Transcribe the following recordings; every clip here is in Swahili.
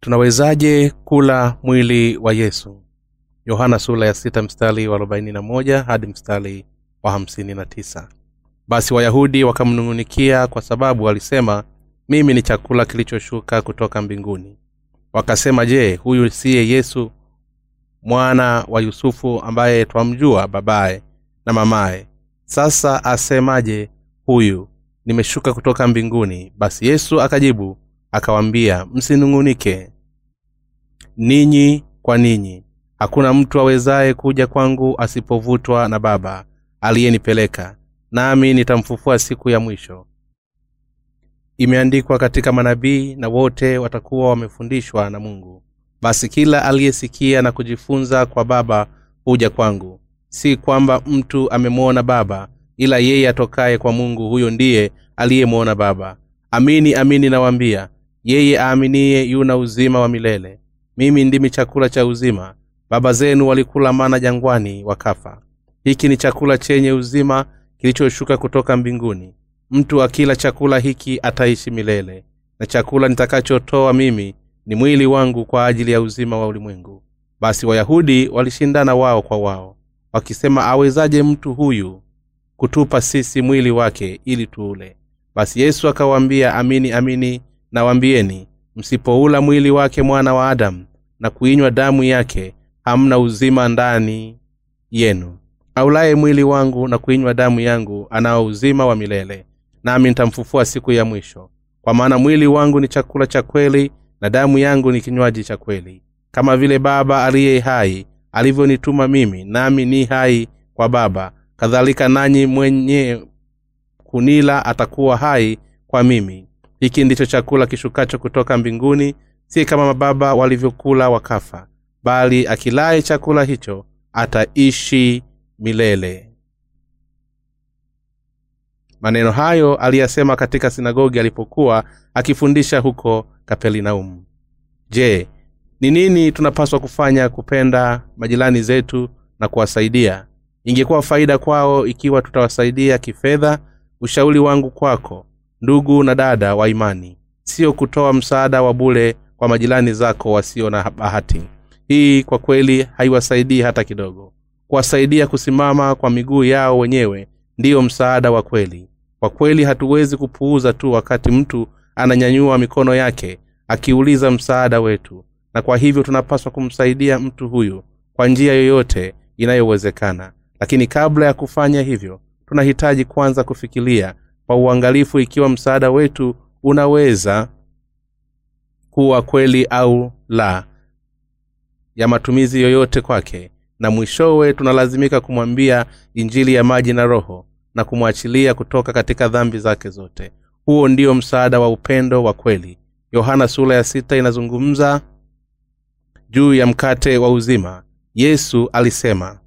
tunawezaje kula mwili wa yesu? Yohana sula ya sita mstari wa arobaini na moja hadi mstari wa hamsini na tisa. Basi wayahudi wakamnung'unikia kwa sababu walisema mimi ni chakula kilichoshuka kutoka mbinguni. Wakasema je huyu siye yesu mwana wa yusufu ambaye twamjua babaye na mamaye? Sasa asemaje huyu nimeshuka kutoka mbinguni basi yesu akajibu akawambia msinung'unike. Ninyi kwa ninyi. Hakuna mtu awezaye kuja kwangu asipovutwa na baba aliyenipeleka nami nitamfufua siku ya mwisho. Imeandikwa katika manabii na wote watakuwa wamefundishwa na mungu. Basi kila aliyesikia na kujifunza kwa baba huja kwangu. Si kwamba mtu amemwona baba ila yeye atokaye kwa mungu huyo ndiye aliyemwona baba. Amini amini nawaambia yeye aaminiye yuna uzima wa milele. Mimi ndimi chakula cha uzima. Baba zenu walikula mana jangwani wakafa. Hiki ni chakula chenye uzima kilichoshuka kutoka mbinguni. Mtu akila chakula hiki ataishi milele. Na chakula nitakachotoa mimi ni mwili wangu kwa ajili ya uzima wa ulimwengu. Basi wayahudi walishindana wao kwa wao wakisema awezaje mtu huyu kutupa sisi mwili wake ili tuule? Basi yesu akawaambia amini amini nawambieni msipoula mwili wake mwana wa adamu na kuinywa damu yake hamna uzima ndani yenu. Aulaye mwili wangu na kuinywa damu yangu anao uzima wa milele nami nitamfufua siku ya mwisho. Kwa maana mwili wangu ni chakula cha kweli na damu yangu ni kinywaji cha kweli. Kama vile baba aliye hai alivyonituma mimi nami ni hai kwa baba. Kadhalika nanyi mwenye kunila atakuwa hai kwa mimi hiki ndicho chakula kishukacho kutoka mbinguni si kama mababa walivyokula wakafa bali akilaye chakula hicho ataishi milele. Maneno hayo aliyasema katika sinagogi alipokuwa akifundisha huko kapernaumu. Je ni nini tunapaswa kufanya kupenda majirani zetu na kuwasaidia? Ingekuwa faida kwao ikiwa tutawasaidia kifedha ushauri wangu kwako ndugu na dada wa imani. Sio kutoa msaada wa bule kwa majirani zako wasio na bahati. Hii kwa kweli haiwasaidii hata kidogo. Kuwasaidia kusimama kwa miguu yao wenyewe ndiyo msaada wa kweli. Kwa kweli hatuwezi kupuuza tu wakati mtu ananyanyua mikono yake akiuliza msaada wetu. Na kwa hivyo tunapaswa kumsaidia mtu huyu kwa njia yoyote inayowezekana. Lakini kabla ya kufanya hivyo tunahitaji kwanza kufikiria kwa uangalifu ikiwa msaada wetu unaweza kuwa kweli au la ya matumizi yoyote kwake. Na mwishowe tunalazimika kumwambia injili ya maji na roho na kumwachilia kutoka katika dhambi zake zote. Huo ndio msaada wa upendo wa kweli. Yohana sura ya sita inazungumza juu ya mkate wa uzima. Yesu alisema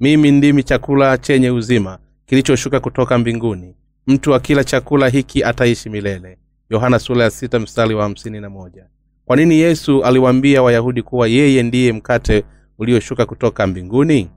mimi ndimi chakula chenye uzima kilichoshuka kutoka mbinguni mtu akila chakula hiki ataishi milele. Yohana sura ya sita mstari wa hamsini na moja. Kwa nini yesu aliwaambia wayahudi kuwa yeye ndiye mkate ulioshuka kutoka mbinguni?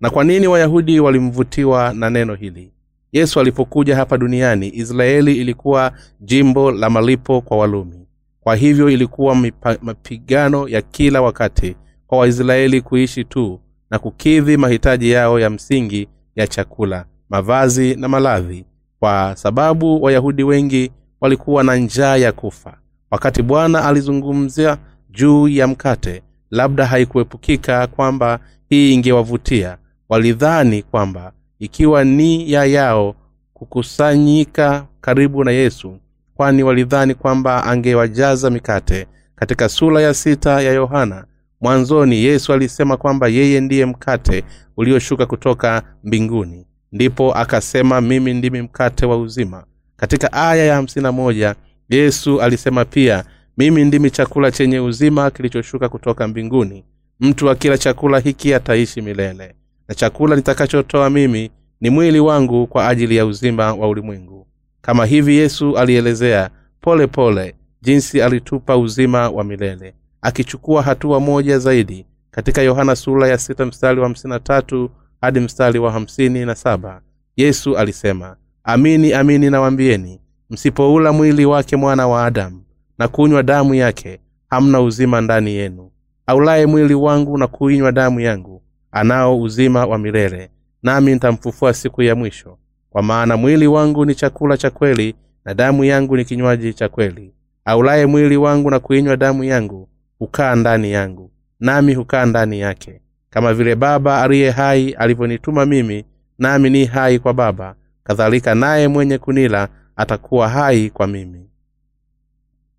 Na kwa nini wayahudi walimvutiwa na neno hili? Yesu alipokuja hapa duniani israeli ilikuwa jimbo la malipo kwa walumi kwa hivyo ilikuwa mapigano ya kila wakati kwa waisraeli kuishi tu na kukidhi mahitaji yao ya msingi ya chakula mavazi na maladhi kwa sababu wayahudi wengi walikuwa na njaa ya kufa. Wakati bwana alizungumzia juu ya mkate labda haikuepukika kwamba hii ingewavutia. Walidhani kwamba ikiwa ni ya yao kukusanyika karibu na yesu kwani walidhani kwamba angewajaza mikate. Katika sura ya sita ya yohana mwanzoni yesu alisema kwamba yeye ndiye mkate ulioshuka kutoka mbinguni ndipo akasema mimi ndimi mkate wa uzima. Katika aya ya hamsini moja yesu alisema pia mimi ndimi chakula chenye uzima kilichoshuka kutoka mbinguni. Mtu akila chakula hiki ataishi milele. Na chakula nitakachotoa mimi ni mwili wangu kwa ajili ya uzima wa ulimwengu. Kama hivi yesu alielezea pole pole jinsi alitupa uzima wa milele akichukua hatua moja zaidi. Katika yohana sura ya sita mstari wa hamsini na tatu hadi mstari wa hamsini na saba yesu alisema amini amini nawambieni msipoula mwili wake mwana wa adamu na kunywa damu yake hamna uzima ndani yenu. Aulaye mwili wangu na kuinywa damu yangu anao uzima wa milele nami nitamfufua siku ya mwisho. Kwa maana mwili wangu ni chakula cha kweli na damu yangu ni kinywaji cha kweli. Aulaye mwili wangu na kuinywa damu yangu hukaa ndani yangu nami hukaa ndani yake kama vile baba aliye hai alivyonituma mimi nami ni hai kwa baba kadhalika naye mwenye kunila atakuwa hai kwa mimi.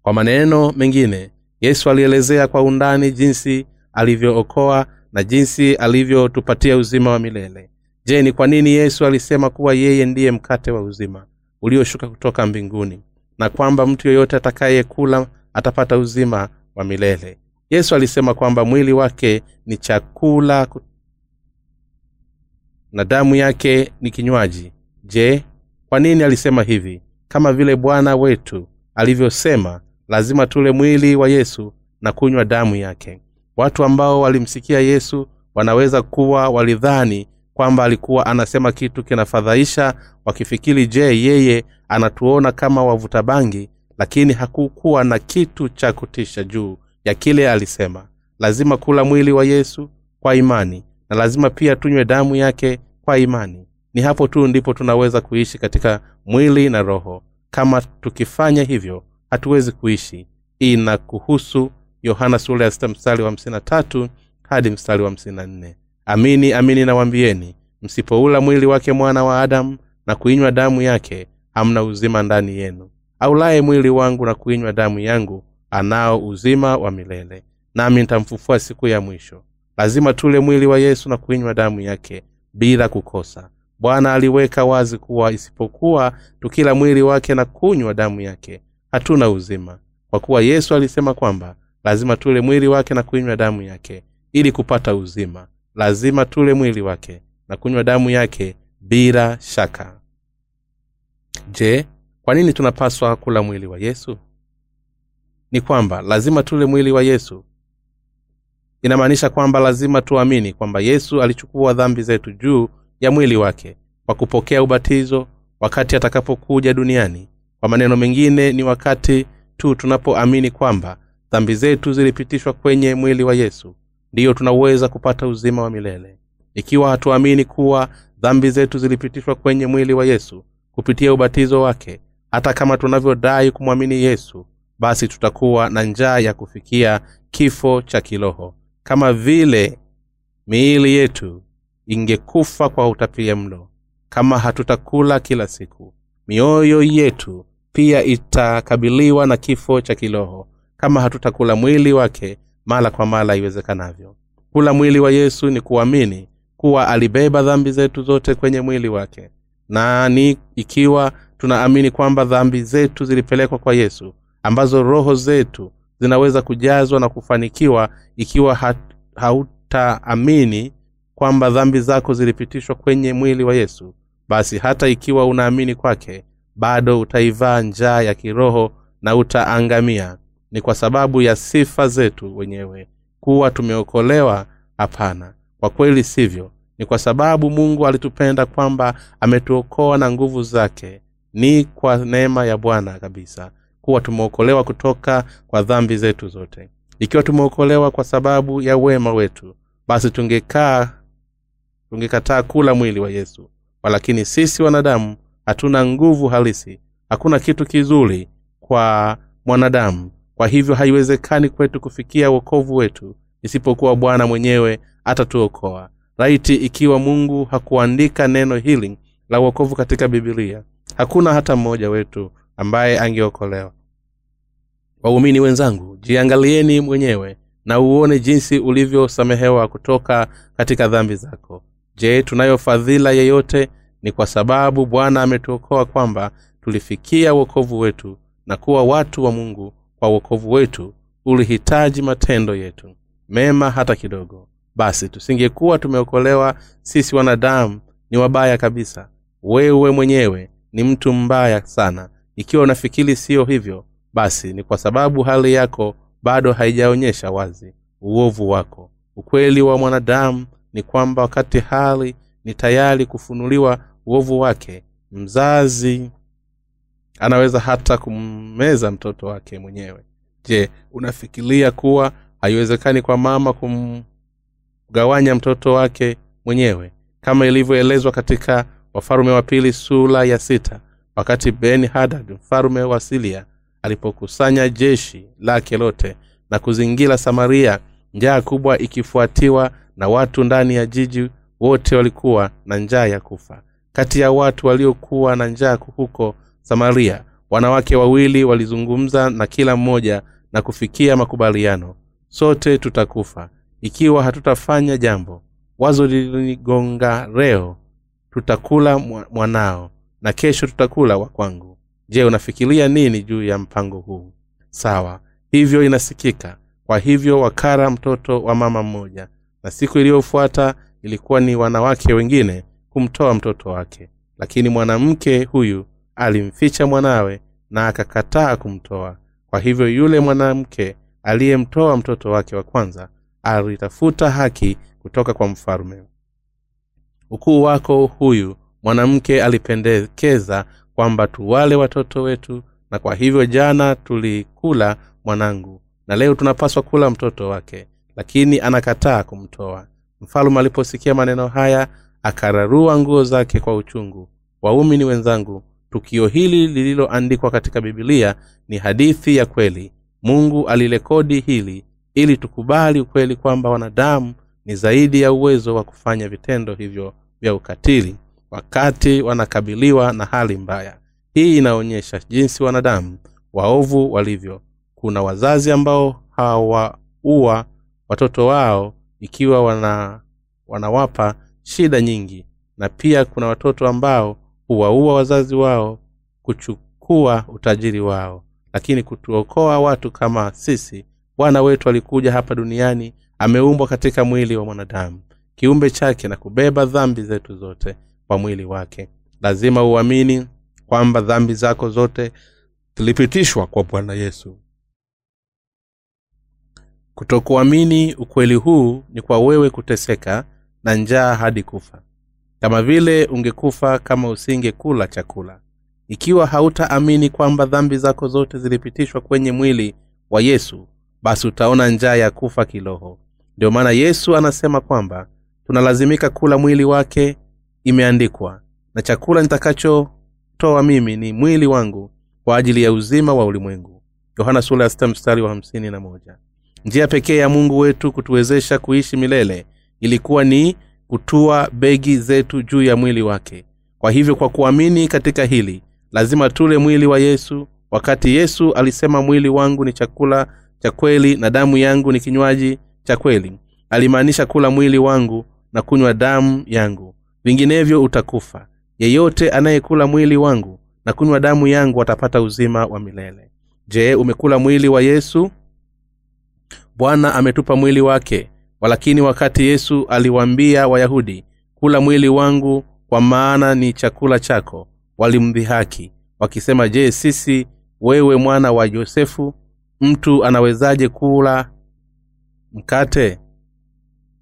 Kwa maneno mengine yesu alielezea kwa undani jinsi alivyookoa na jinsi alivyotupatia uzima wa milele. Je ni kwa nini yesu alisema kuwa yeye ndiye mkate wa uzima ulioshuka kutoka mbinguni na kwamba mtu yeyote atakayekula atapata uzima wa milele yesu alisema kwamba mwili wake ni chakula na damu yake ni kinywaji. Je kwa nini alisema hivi? Kama vile bwana wetu alivyosema lazima tule mwili wa yesu na kunywa damu yake. Watu ambao walimsikia yesu wanaweza kuwa walidhani kwamba alikuwa anasema kitu kinafadhaisha wakifikiri je yeye anatuona kama wavuta bangi? Lakini hakukuwa na kitu cha kutisha juu ya kile alisema. Lazima kula mwili wa yesu kwa imani na lazima pia tunywe damu yake kwa imani. Ni hapo tu ndipo tunaweza kuishi katika mwili na roho. Kama tukifanya hivyo hatuwezi kuishi. Ina kuhusu yohana sura ya sita mstari wa hamsini na tatu hadi mstari wa hamsini na nne. Amini amini nawambieni msipoula mwili wake mwana wa adamu na kuinywa damu yake hamna uzima ndani yenu. Aulaye mwili wangu na kuinywa damu yangu anao uzima wa milele. Nami nitamfufua siku ya mwisho. Lazima tule mwili wa yesu na kuinywa damu yake bila kukosa. Bwana aliweka wazi kuwa isipokuwa tukila mwili wake na kunywa damu yake hatuna uzima. Kwa kuwa yesu alisema kwamba lazima tule mwili wake na kuinywa damu yake ili kupata uzima. Lazima tule mwili wake na kunywa damu yake bila shaka. Je kwa nini tunapaswa kula mwili wa yesu ni kwamba lazima tule mwili wa yesu. Inamaanisha kwamba lazima tuamini kwamba yesu alichukua dhambi zetu juu ya mwili wake kwa kupokea ubatizo wakati atakapokuja duniani. Kwa maneno mengine ni wakati tu tunapoamini kwamba dhambi zetu zilipitishwa kwenye mwili wa yesu. Ndiyo tunaweza kupata uzima wa milele. Ikiwa hatuamini kuwa dhambi zetu zilipitishwa kwenye mwili wa yesu kupitia ubatizo wake hata kama tunavyodai kumwamini yesu basi tutakuwa na njaa ya kufikia kifo cha kiroho. Kama vile miili yetu ingekufa kwa utapia mlo kama hatutakula kila siku mioyo yetu pia itakabiliwa na kifo cha kiroho kama hatutakula mwili wake mara kwa mara iwezekanavyo. Kula mwili wa yesu ni kuamini kuwa alibeba dhambi zetu zote kwenye mwili wake. Na ni ikiwa tunaamini kwamba dhambi zetu zilipelekwa kwa yesu ambazo roho zetu zinaweza kujazwa na kufanikiwa ikiwa hautaamini kwamba dhambi zako zilipitishwa kwenye mwili wa yesu basi hata ikiwa unaamini kwake bado utaivaa njaa ya kiroho na utaangamia. Ni kwa sababu ya sifa zetu wenyewe kuwa tumeokolewa? Hapana. Kwa kweli sivyo. Ni kwa sababu mungu alitupenda kwamba ametuokoa na nguvu zake. Ni kwa neema ya bwana kabisa kuwa tumeokolewa kutoka kwa dhambi zetu zote. Ikiwa tumeokolewa kwa sababu ya wema wetu basi tungekaa tungekataa kula mwili wa yesu. Walakini sisi wanadamu hatuna nguvu halisi hakuna kitu kizuri kwa mwanadamu. Kwa hivyo haiwezekani kwetu kufikia wokovu wetu isipokuwa bwana mwenyewe atatuokoa. Raiti ikiwa mungu hakuandika neno hili la uokovu katika bibilia hakuna hata mmoja wetu ambaye angeokolewa. Waumini wenzangu jiangalieni mwenyewe na uone jinsi ulivyosamehewa kutoka katika dhambi zako. Je tunayo fadhila yeyote? Ni kwa sababu bwana ametuokoa kwamba tulifikia uokovu wetu na kuwa watu wa mungu. Kwa uokovu wetu ulihitaji matendo yetu. Mema hata kidogo. Basi tusingekuwa tumeokolewa sisi wanadamu ni wabaya kabisa. Wewe mwenyewe ni mtu mbaya sana ikiwa unafikiri siyo hivyo basi ni kwa sababu hali yako bado haijaonyesha wazi uovu wako. Ukweli wa mwanadamu ni kwamba wakati hali ni tayari kufunuliwa uovu wake mzazi anaweza hata kummeza mtoto wake mwenyewe. Je unafikiria kuwa haiwezekani kwa mama kumgawanya mtoto wake mwenyewe? Kama ilivyoelezwa katika wafalume wa pili sura ya sita wakati ben hadad mfalume wa siria alipokusanya jeshi lake lote na kuzingira samaria njaa kubwa ikifuatiwa na watu ndani ya jiji wote walikuwa na njaa ya kufa. Kati ya watu waliokuwa na njaa huko samaria wanawake wawili walizungumza na kila mmoja na kufikia makubaliano sote tutakufa. Ikiwa hatutafanya jambo wazo lilinigonga reo tutakula mwanao na kesho tutakula wa kwangu. Je unafikiria nini juu ya mpango huu? Sawa hivyo inasikika. Kwa hivyo wakara mtoto wa mama mmoja na siku iliyofuata ilikuwa ni wanawake wengine kumtoa mtoto wake. Lakini mwanamke huyu alimficha mwanawe na akakataa kumtoa. Kwa hivyo yule mwanamke aliyemtoa mtoto wake wa kwanza alitafuta haki kutoka kwa mfalume ukuu wako huyu mwanamke alipendekeza kwamba tuwale watoto wetu na kwa hivyo jana tulikula mwanangu na leo tunapaswa kula mtoto wake. Lakini anakataa kumtoa. Mfalume aliposikia maneno haya akararua nguo zake kwa uchungu. Waumini wenzangu tukio hili lililoandikwa katika bibilia ni hadithi ya kweli. Mungu alirekodi hili ili tukubali ukweli kwamba wanadamu ni zaidi ya uwezo wa kufanya vitendo hivyo vya ukatili wakati wanakabiliwa na hali mbaya. Hii inaonyesha jinsi wanadamu waovu walivyo. Kuna wazazi ambao hawaua watoto wao ikiwa wana wanawapa shida nyingi. Na pia kuna watoto ambao huwaua wazazi wao kuchukua utajiri wao. Lakini kutuokoa watu kama sisi bwana wetu alikuja hapa duniani ameumbwa katika mwili wa mwanadamu. Kiumbe chake na kubeba dhambi zetu zote kwa mwili wake. Lazima uamini kwamba dhambi zako zote zilipitishwa kwa bwana yesu. Kutokuamini ukweli huu ni kwa wewe kuteseka na njaa hadi kufa. Kama vile ungekufa kama usingekula chakula. Ikiwa hautaamini kwamba dhambi zako zote zilipitishwa kwenye mwili wa yesu basi utaona njaa ya kufa kiroho. Ndio maana yesu anasema kwamba tunalazimika kula mwili wake imeandikwa na chakula nitakachotoa mimi ni mwili wangu kwa ajili ya uzima wa ulimwengu. Yohana wa na njia pekee ya mungu wetu kutuwezesha kuishi milele ilikuwa ni kutua begi zetu juu ya mwili wake. Kwa hivyo kwa kuamini katika hili lazima tule mwili wa yesu. Wakati yesu alisema mwili wangu ni chakula cha kweli na damu yangu ni kinywaji cha kweli alimaanisha kula mwili wangu na kunywa damu yangu vinginevyo utakufa. Yeyote anayekula mwili wangu na kunywa damu yangu atapata uzima wa milele. Je umekula mwili wa yesu? Bwana ametupa mwili wake walakini wakati yesu aliwaambia wayahudi kula mwili wangu kwa maana ni chakula chako walimdhihaki wakisema je sisi wewe mwana wa yosefu mtu anawezaje kula mkate?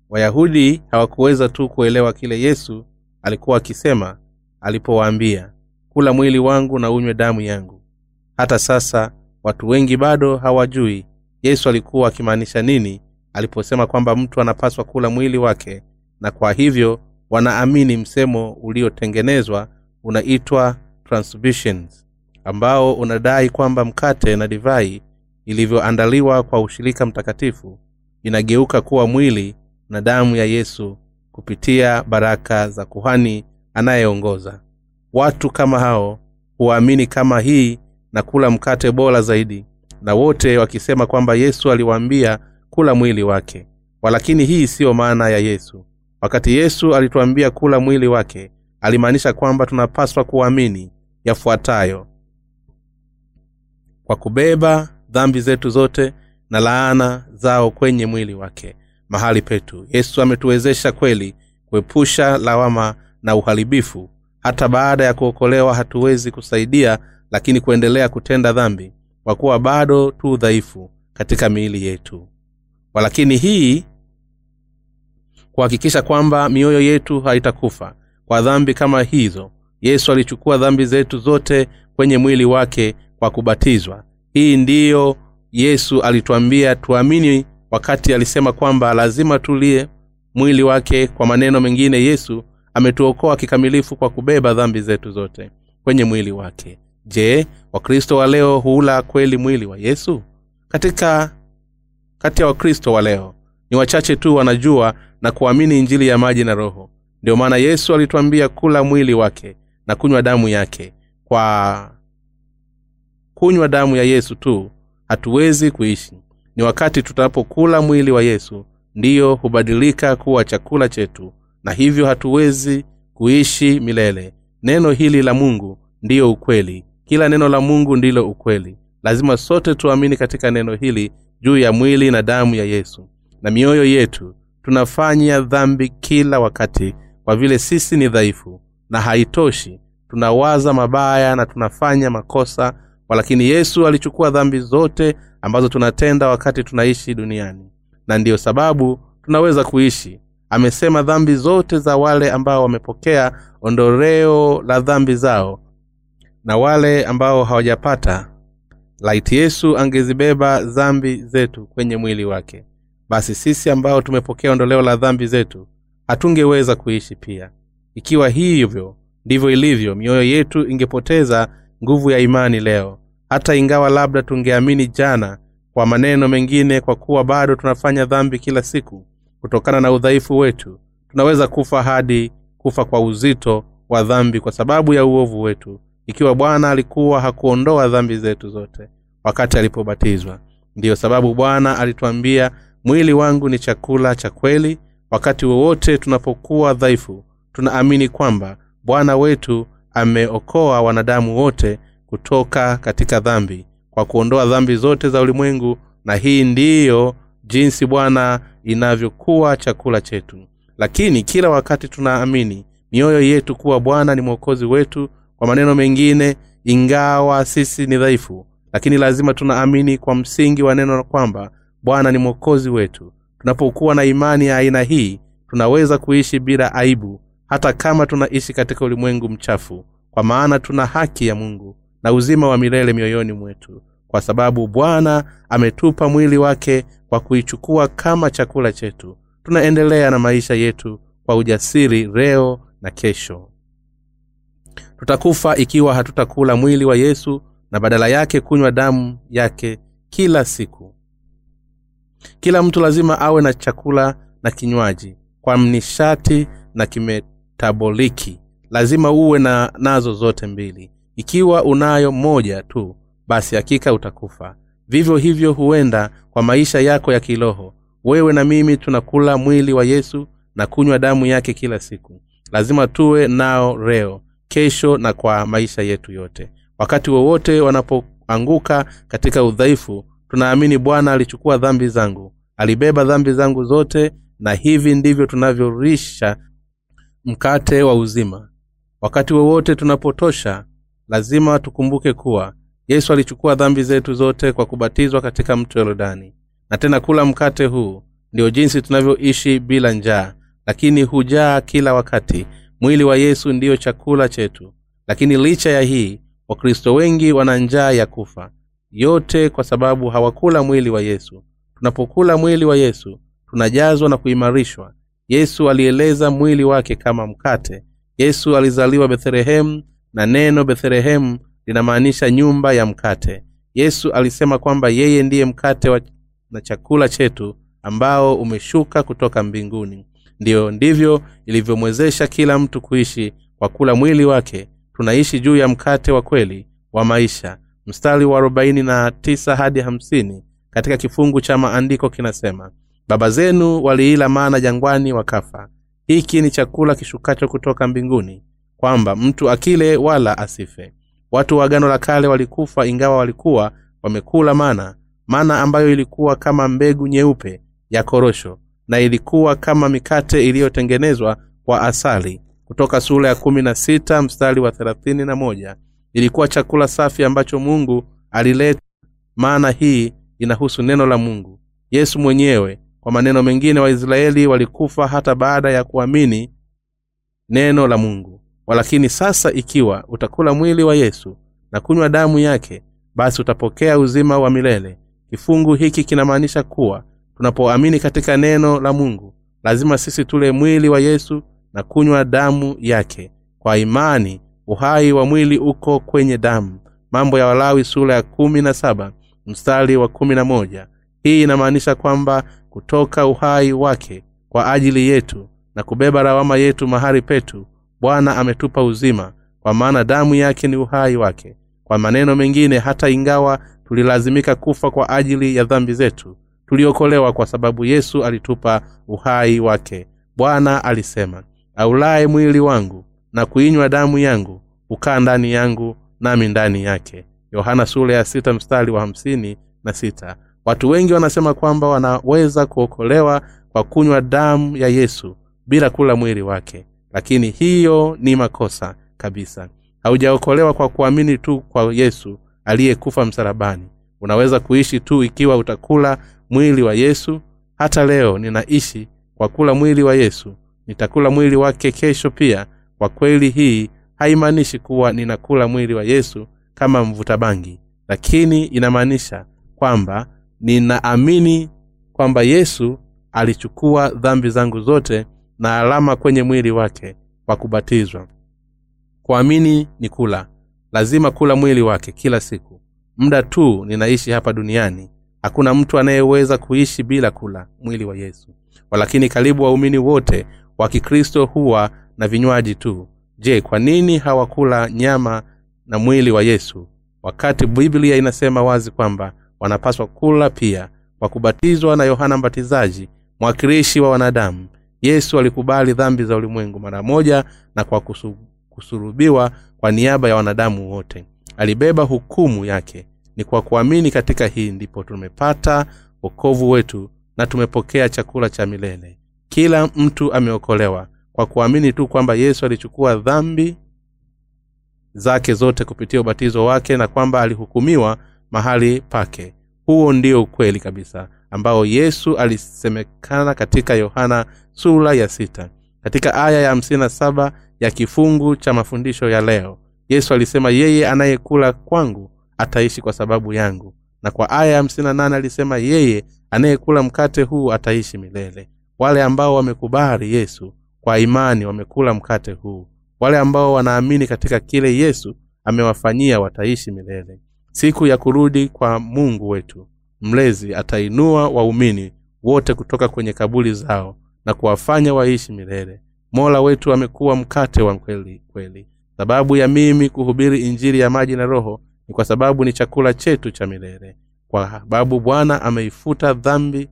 Wayahudi hawakuweza tu kuelewa kile yesu alikuwa akisema alipowaambia kula mwili wangu na unywe damu yangu. Hata sasa watu wengi bado hawajui yesu alikuwa akimaanisha nini aliposema kwamba mtu anapaswa kula mwili wake na kwa hivyo wanaamini msemo uliotengenezwa unaitwa transmissions ambao unadai kwamba mkate na divai ilivyoandaliwa kwa ushirika mtakatifu inageuka kuwa mwili na damu ya yesu kupitia baraka za kuhani anayeongoza. Watu kama hao huwaamini kama hii na kula mkate bora zaidi na wote wakisema kwamba yesu aliwaambia kula mwili wake. Walakini hii siyo maana ya yesu. Wakati yesu alituambia kula mwili wake alimaanisha kwamba tunapaswa kuamini yafuatayo. Kwa kubeba dhambi zetu zote na laana zao kwenye mwili wake mahali petu. Yesu ametuwezesha kweli kuepusha lawama na uharibifu. Hata baada ya kuokolewa hatuwezi kusaidia lakini kuendelea kutenda dhambi kwa kuwa bado tu dhaifu katika miili yetu. Walakini hii kuhakikisha kwamba mioyo yetu haitakufa kwa dhambi kama hizo yesu alichukua dhambi zetu zote kwenye mwili wake kwa kubatizwa. Hii ndiyo yesu alitwambia tuamini wakati alisema kwamba lazima tulie mwili wake kwa maneno mengine yesu ametuokoa kikamilifu kwa kubeba dhambi zetu zote kwenye mwili wake. Je wakristo wa leo huula kweli mwili wa yesu? Katika kati ya wakristo wa leo ni wachache tu wanajua na kuamini injili ya maji na roho. Ndio maana yesu alitwambia kula mwili wake na kunywa damu yake. Kwa kunywa damu ya yesu tu hatuwezi kuishi ni wakati tutapokula mwili wa yesu ndiyo hubadilika kuwa chakula chetu na hivyo hatuwezi kuishi milele. Neno hili la mungu ndiyo ukweli. Kila neno la mungu ndilo ukweli. Lazima sote tuamini katika neno hili juu ya mwili na damu ya yesu. Na mioyo yetu tunafanya dhambi kila wakati kwa vile sisi ni dhaifu na haitoshi. Tunawaza mabaya na tunafanya makosa walakini yesu alichukua dhambi zote ambazo tunatenda wakati tunaishi duniani. Na ndiyo sababu tunaweza kuishi. Amesema dhambi zote za wale ambao wamepokea ondoreo la dhambi zao na wale ambao hawajapata. Laiti yesu angezibeba dhambi zetu kwenye mwili wake. Basi sisi ambao tumepokea ondoleo la dhambi zetu hatungeweza kuishi pia. Ikiwa hivyo ndivyo ilivyo. Mioyo yetu ingepoteza nguvu ya imani leo. Hata ingawa labda tungeamini jana kwa maneno mengine kwa kuwa bado tunafanya dhambi kila siku kutokana na udhaifu wetu tunaweza kufa hadi kufa kwa uzito wa dhambi kwa sababu ya uovu wetu. Ikiwa bwana alikuwa hakuondoa dhambi zetu zote wakati alipobatizwa. Ndiyo sababu bwana alituambia mwili wangu ni chakula cha kweli. Wakati wowote tunapokuwa dhaifu tunaamini kwamba bwana wetu ameokoa wanadamu wote kutoka katika dhambi kwa kuondoa dhambi zote za ulimwengu na hii ndiyo jinsi bwana inavyokuwa chakula chetu. Lakini kila wakati tunaamini mioyo yetu kuwa bwana ni mwokozi wetu kwa maneno mengine ingawa sisi ni dhaifu lakini lazima tunaamini kwa msingi wa neno kwamba bwana ni mwokozi wetu. Tunapokuwa na imani ya aina hii tunaweza kuishi bila aibu hata kama tunaishi katika ulimwengu mchafu kwa maana tuna haki ya mungu na uzima wa milele mioyoni mwetu kwa sababu bwana ametupa mwili wake kwa kuichukua kama chakula chetu. Tunaendelea na maisha yetu kwa ujasiri leo na kesho. Tutakufa ikiwa hatutakula mwili wa yesu na badala yake kunywa damu yake kila siku. Kila mtu lazima awe na chakula na kinywaji kwa nishati na kimetaboliki lazima uwe na nazo zote mbili. Ikiwa unayo moja tu basi hakika utakufa. Vivyo hivyo huenda kwa maisha yako ya kiroho. Wewe na mimi tunakula mwili wa yesu na kunywa damu yake kila siku. Lazima tuwe nao reo kesho na kwa maisha yetu yote. Wakati wowote wanapoanguka katika udhaifu tunaamini bwana alichukua dhambi zangu. Alibeba dhambi zangu zote na hivi ndivyo tunavyorisha mkate wa uzima. Wakati wowote tunapotosha lazima tukumbuke kuwa yesu alichukua dhambi zetu zote kwa kubatizwa katika mto yorodani na tena kula mkate huu ndio jinsi tunavyoishi bila njaa lakini hujaa kila wakati. Mwili wa yesu ndiyo chakula chetu. Lakini licha ya hii wakristo wengi wana njaa ya kufa. Yote kwa sababu hawakula mwili wa yesu. Tunapokula mwili wa yesu tunajazwa na kuimarishwa yesu alieleza mwili wake kama mkate. Yesu alizaliwa bethlehemu na neno bethlehemu linamaanisha nyumba ya mkate. Yesu alisema kwamba yeye ndiye mkate wa na chakula chetu ambao umeshuka kutoka mbinguni. Ndiyo ndivyo ilivyomwezesha kila mtu kuishi kwa kula mwili wake. Tunaishi juu ya mkate wa kweli wa maisha. Mstari wa arobaini na tisa hadi hamsini katika kifungu cha maandiko kinasema baba zenu waliila mana jangwani wakafa. Hiki ni chakula kishukacho kutoka mbinguni kwamba mtu akile wala asife. Watu wa agano la kale walikufa ingawa walikuwa wamekula mana mana ambayo ilikuwa kama mbegu nyeupe ya korosho na ilikuwa kama mikate iliyotengenezwa kwa asali. Kutoka sura ya kumi na sita mstari wa thelathini na moja. Ilikuwa chakula safi ambacho mungu alileta. Maana hii inahusu neno la mungu. Yesu mwenyewe kwa maneno mengine waisraeli walikufa hata baada ya kuamini neno la mungu. Walakini sasa ikiwa utakula mwili wa yesu na kunywa damu yake basi utapokea uzima wa milele. Kifungu hiki kinamaanisha kuwa tunapoamini katika neno la mungu lazima sisi tule mwili wa yesu na kunywa damu yake. Kwa imani uhai wa mwili uko kwenye damu. Mambo ya walawi sura ya kumi na saba mstari wa kumi na moja. Hii inamaanisha kwamba kutoka uhai wake kwa ajili yetu na kubeba lawama yetu mahali petu bwana ametupa uzima kwa maana damu yake ni uhai wake. Kwa maneno mengine hata ingawa tulilazimika kufa kwa ajili ya dhambi zetu tuliokolewa kwa sababu yesu alitupa uhai wake. Bwana alisema aulaye mwili wangu na kuinywa damu yangu hukaa ndani yangu nami ndani yake. Yohana sura ya sita mstari wa hamsini na sita watu wengi wanasema kwamba wanaweza kuokolewa kwa kunywa damu ya yesu bila kula mwili wake. Lakini hiyo ni makosa kabisa. Haujaokolewa kwa kuamini tu kwa yesu aliyekufa msalabani. Unaweza kuishi tu ikiwa utakula mwili wa yesu. Hata leo ninaishi kwa kula mwili wa yesu. Nitakula mwili wake kesho pia. Kwa kweli hii haimaanishi kuwa ninakula mwili wa yesu kama mvuta bangi. Lakini inamaanisha kwamba ninaamini kwamba yesu alichukua dhambi zangu zote na alama kwenye mwili wake kwa kubatizwa. Kuamini ni kula. Lazima kula mwili wake kila siku. Muda tu ninaishi hapa duniani. Hakuna mtu anayeweza kuishi bila kula mwili wa yesu. Walakini karibu waumini wote wa kikristo huwa na vinywaji tu. Je kwa nini hawakula nyama na mwili wa yesu? Wakati biblia inasema wazi kwamba wanapaswa kula pia kwa kubatizwa na yohana mbatizaji mwakilishi wa wanadamu. Yesu alikubali dhambi za ulimwengu mara moja na kwa kusu, kusurubiwa kwa niaba ya wanadamu wote. Alibeba hukumu yake. Ni kwa kuamini katika hii ndipo tumepata wokovu wetu na tumepokea chakula cha milele. Kila mtu ameokolewa kwa kuamini tu kwamba yesu alichukua dhambi zake zote kupitia ubatizo wake na kwamba alihukumiwa mahali pake. Huo ndio ukweli kabisa ambao yesu alisemekana katika yohana sura ya sita. Katika aya ya hamsini na saba ya kifungu cha mafundisho ya leo yesu alisema yeye anayekula kwangu ataishi kwa sababu yangu. Na kwa aya ya hamsini na nane alisema yeye anayekula mkate huu ataishi milele. Wale ambao wamekubali yesu kwa imani wamekula mkate huu. Wale ambao wanaamini katika kile yesu amewafanyia wataishi milele siku ya kurudi kwa mungu wetu. Mlezi atainua waumini wote kutoka kwenye kabuli zao na kuwafanya waishi milele. Mola wetu amekuwa mkate wa kweli kweli. Sababu ya mimi kuhubiri injili ya maji na roho ni kwa sababu ni chakula chetu cha milele. Kwa sababu bwana ameifuta dhambi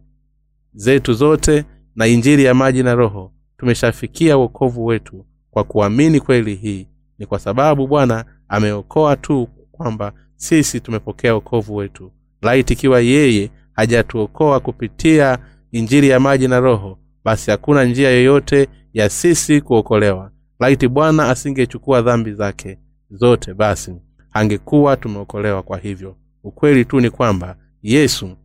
zetu zote na injili ya maji na roho tumeshafikia wokovu wetu kwa kuamini kweli hii. Ni kwa sababu bwana ameokoa tu kwamba sisi tumepokea wokovu wetu. Laiti ikiwa yeye hajatuokoa kupitia injili ya maji na roho basi hakuna njia yoyote ya sisi kuokolewa. Laiti bwana asingechukua dhambi zake zote basi angekuwa tumeokolewa. Kwa hivyo ukweli tu ni kwamba yesu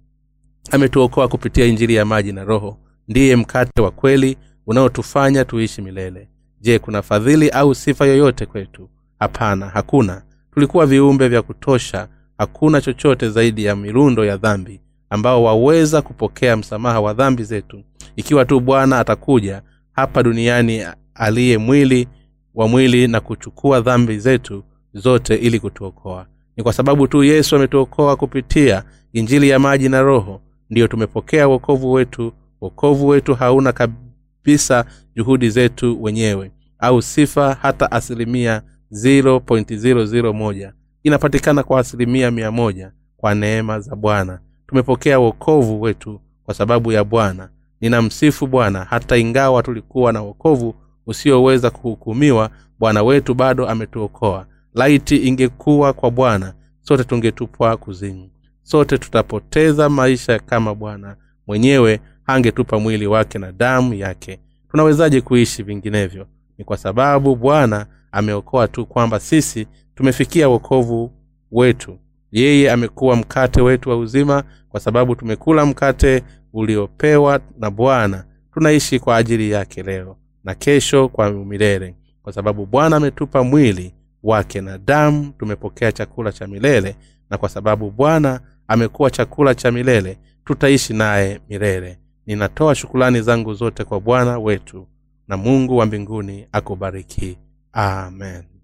ametuokoa kupitia injili ya maji na roho. Ndiye mkate wa kweli unaotufanya tuishi milele. Je kuna fadhili au sifa yoyote kwetu? Hapana hakuna tulikuwa viumbe vya kutosha hakuna chochote zaidi ya mirundo ya dhambi ambao waweza kupokea msamaha wa dhambi zetu. Ikiwa tu bwana atakuja hapa duniani aliye mwili wa mwili na kuchukua dhambi zetu zote ili kutuokoa. Ni kwa sababu tu yesu ametuokoa kupitia injili ya maji na roho ndiyo tumepokea wokovu wetu. Wokovu wetu hauna kabisa juhudi zetu wenyewe au sifa hata asilimia 0.001 inapatikana kwa asilimia mia moja kwa neema za bwana. Tumepokea wokovu wetu kwa sababu ya bwana. Ninamsifu bwana. Hata ingawa tulikuwa na wokovu usioweza kuhukumiwa bwana wetu bado ametuokoa. Laiti ingekuwa kwa bwana sote tungetupwa kuzimu. Sote tutapoteza maisha kama bwana mwenyewe hangetupa mwili wake na damu yake. Tunawezaje kuishi vinginevyo? Ni kwa sababu bwana ameokoa tu kwamba sisi tumefikia wokovu wetu. Yeye amekuwa mkate wetu wa uzima kwa sababu tumekula mkate uliopewa na bwana. Tunaishi kwa ajili yake leo na kesho kwa milele kwa sababu bwana ametupa mwili wake na damu tumepokea chakula cha milele na kwa sababu bwana amekuwa chakula cha milele tutaishi naye milele. Ninatoa shukulani zangu zote kwa bwana wetu na mungu wa mbinguni akubariki amen